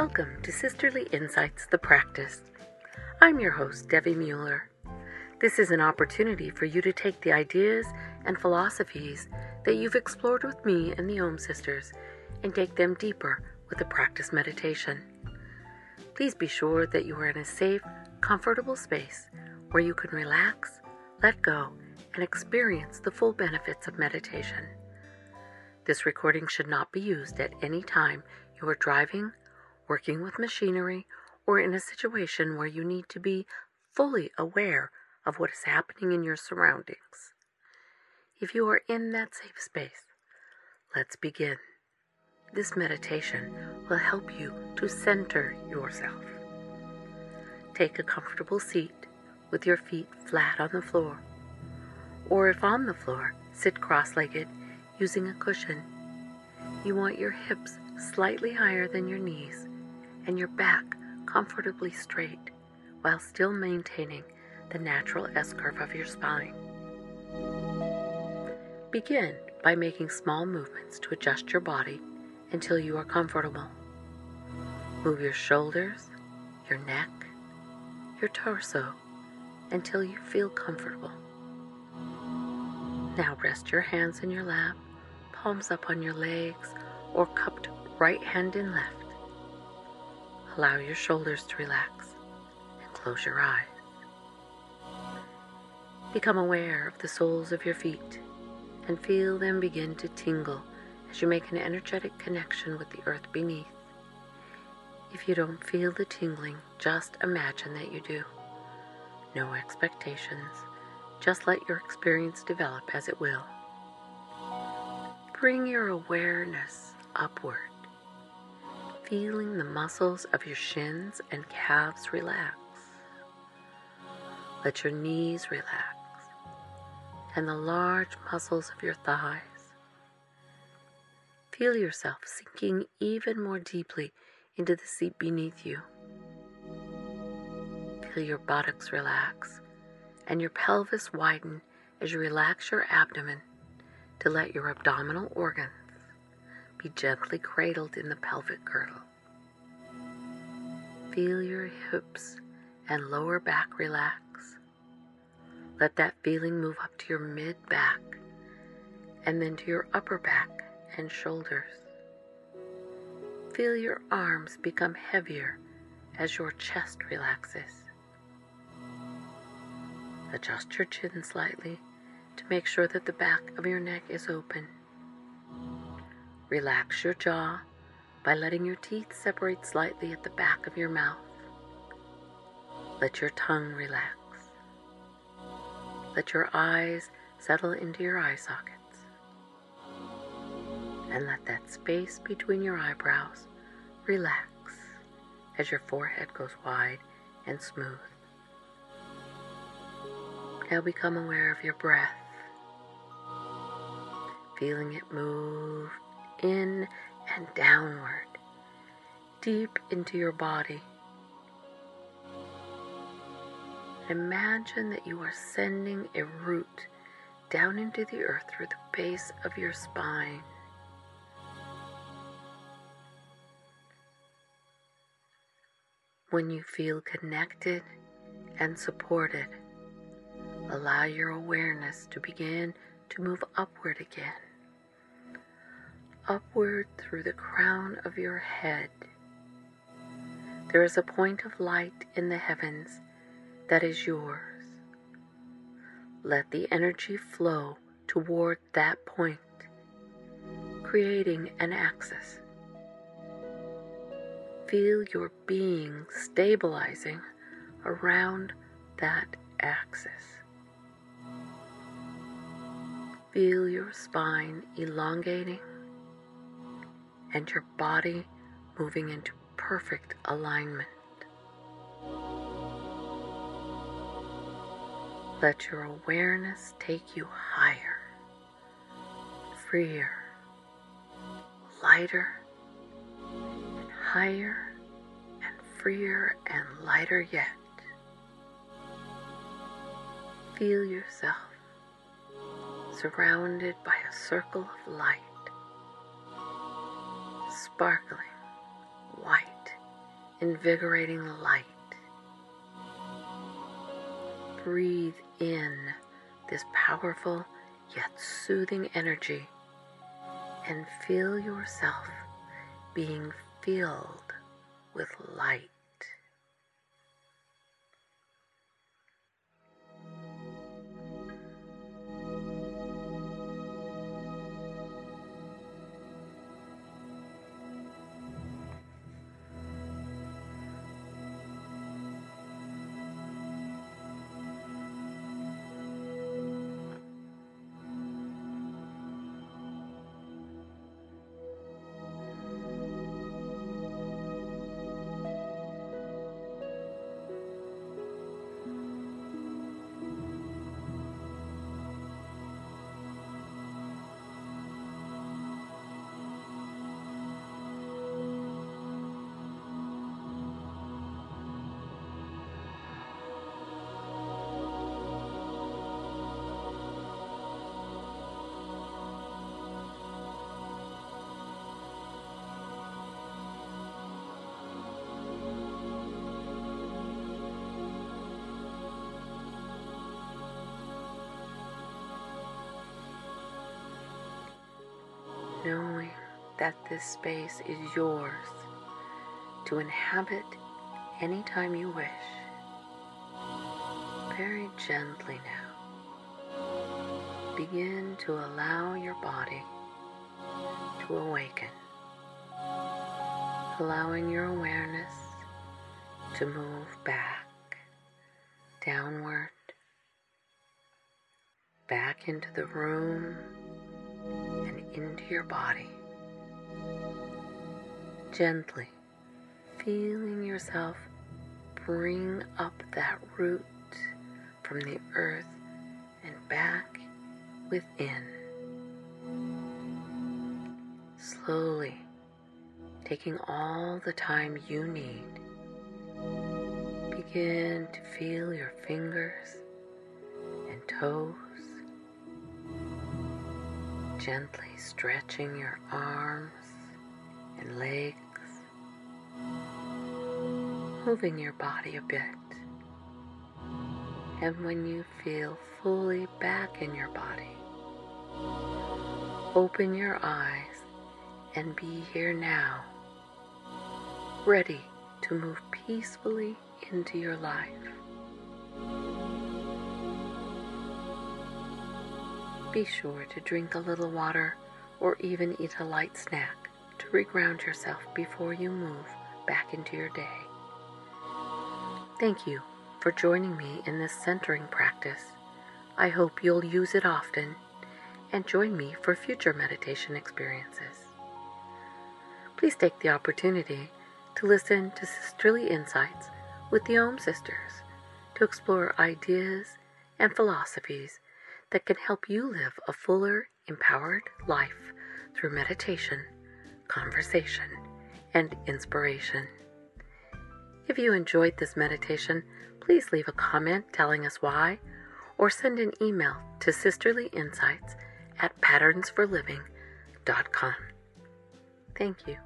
Welcome to Sisterly Insights The Practice. I'm your host, Devi Mueller. This is an opportunity for you to take the ideas and philosophies that you've explored with me and the Om Sisters and take them deeper with a practice meditation. Please be sure that you are in a safe, comfortable space where you can relax, let go, and experience the full benefits of meditation. This recording should not be used at any time you are driving, working with machinery, or in a situation where you need to be fully aware of what is happening in your surroundings. If you are in that safe space, let's begin. This meditation will help you to center yourself. Take a comfortable seat with your feet flat on the floor, or if on the floor, sit cross legged using a cushion. You want your hips slightly higher than your knees and your back comfortably straight while still maintaining the natural S curve of your spine. Begin by making small movements to adjust your body until you are comfortable. Move your shoulders, your neck, your torso until you feel comfortable. Now rest your hands in your lap, palms up on your legs, or cupped right hand in left. Allow your shoulders to relax and close your eyes. Become aware of the soles of your feet and feel them begin to tingle as you make an energetic connection with the earth beneath. If you don't feel the tingling, just imagine that you do. No expectations, just let your experience develop as it will. Bring your awareness upward, feeling the muscles of your shins and calves relax. Let your knees relax and the large muscles of your thighs. Feel yourself sinking even more deeply into the seat beneath you. Feel your buttocks relax and your pelvis widen as you relax your abdomen to let your abdominal organs be gently cradled in the pelvic girdle. Feel your hips and lower back relax let that feeling move up to your mid back and then to your upper back and shoulders. Feel your arms become heavier as your chest relaxes. Adjust your chin slightly to make sure that the back of your neck is open. Relax your jaw by letting your teeth separate slightly at the back of your mouth. Let your tongue relax. Let your eyes settle into your eye sockets. And let that space between your eyebrows relax as your forehead goes wide and smooth. Now become aware of your breath, feeling it move in and downward, deep into your body. Imagine that you are sending a root down into the earth through the base of your spine. When you feel connected and supported, allow your awareness to begin to move upward again. Upward through the crown of your head. There is a point of light in the heavens that is yours. Let the energy flow toward that point, creating an axis. Feel your being stabilizing around that axis. Feel your spine elongating and your body moving into perfect alignment. Let your awareness take you higher, freer, lighter, and higher, and freer and lighter yet. Feel yourself surrounded by a circle of light, sparkling white invigorating light. Breathe in this powerful yet soothing energy and feel yourself being filled with light. Knowing that this space is yours to inhabit anytime you wish. Very gently now, begin to allow your body to awaken, allowing your awareness to move back, downward, back into the room into your body. Gently feeling yourself bring up that root from the earth and back within. Slowly taking all the time you need. Begin to feel your fingers and toes gently stretching your arms and legs, moving your body a bit. And when you feel fully back in your body, open your eyes and be here now, ready to move peacefully into your life. Be sure to drink a little water or even eat a light snack to reground yourself before you move back into your day. Thank you for joining me in this centering practice. I hope you'll use it often and join me for future meditation experiences. Please take the opportunity to listen to Sisterly Insights with the Om Sisters to explore ideas and philosophies that can help you live a fuller, empowered life through meditation, conversation, and inspiration. If you enjoyed this meditation, please leave a comment telling us why, or send an email to sisterlyinsights at patternsforliving.com. Thank you.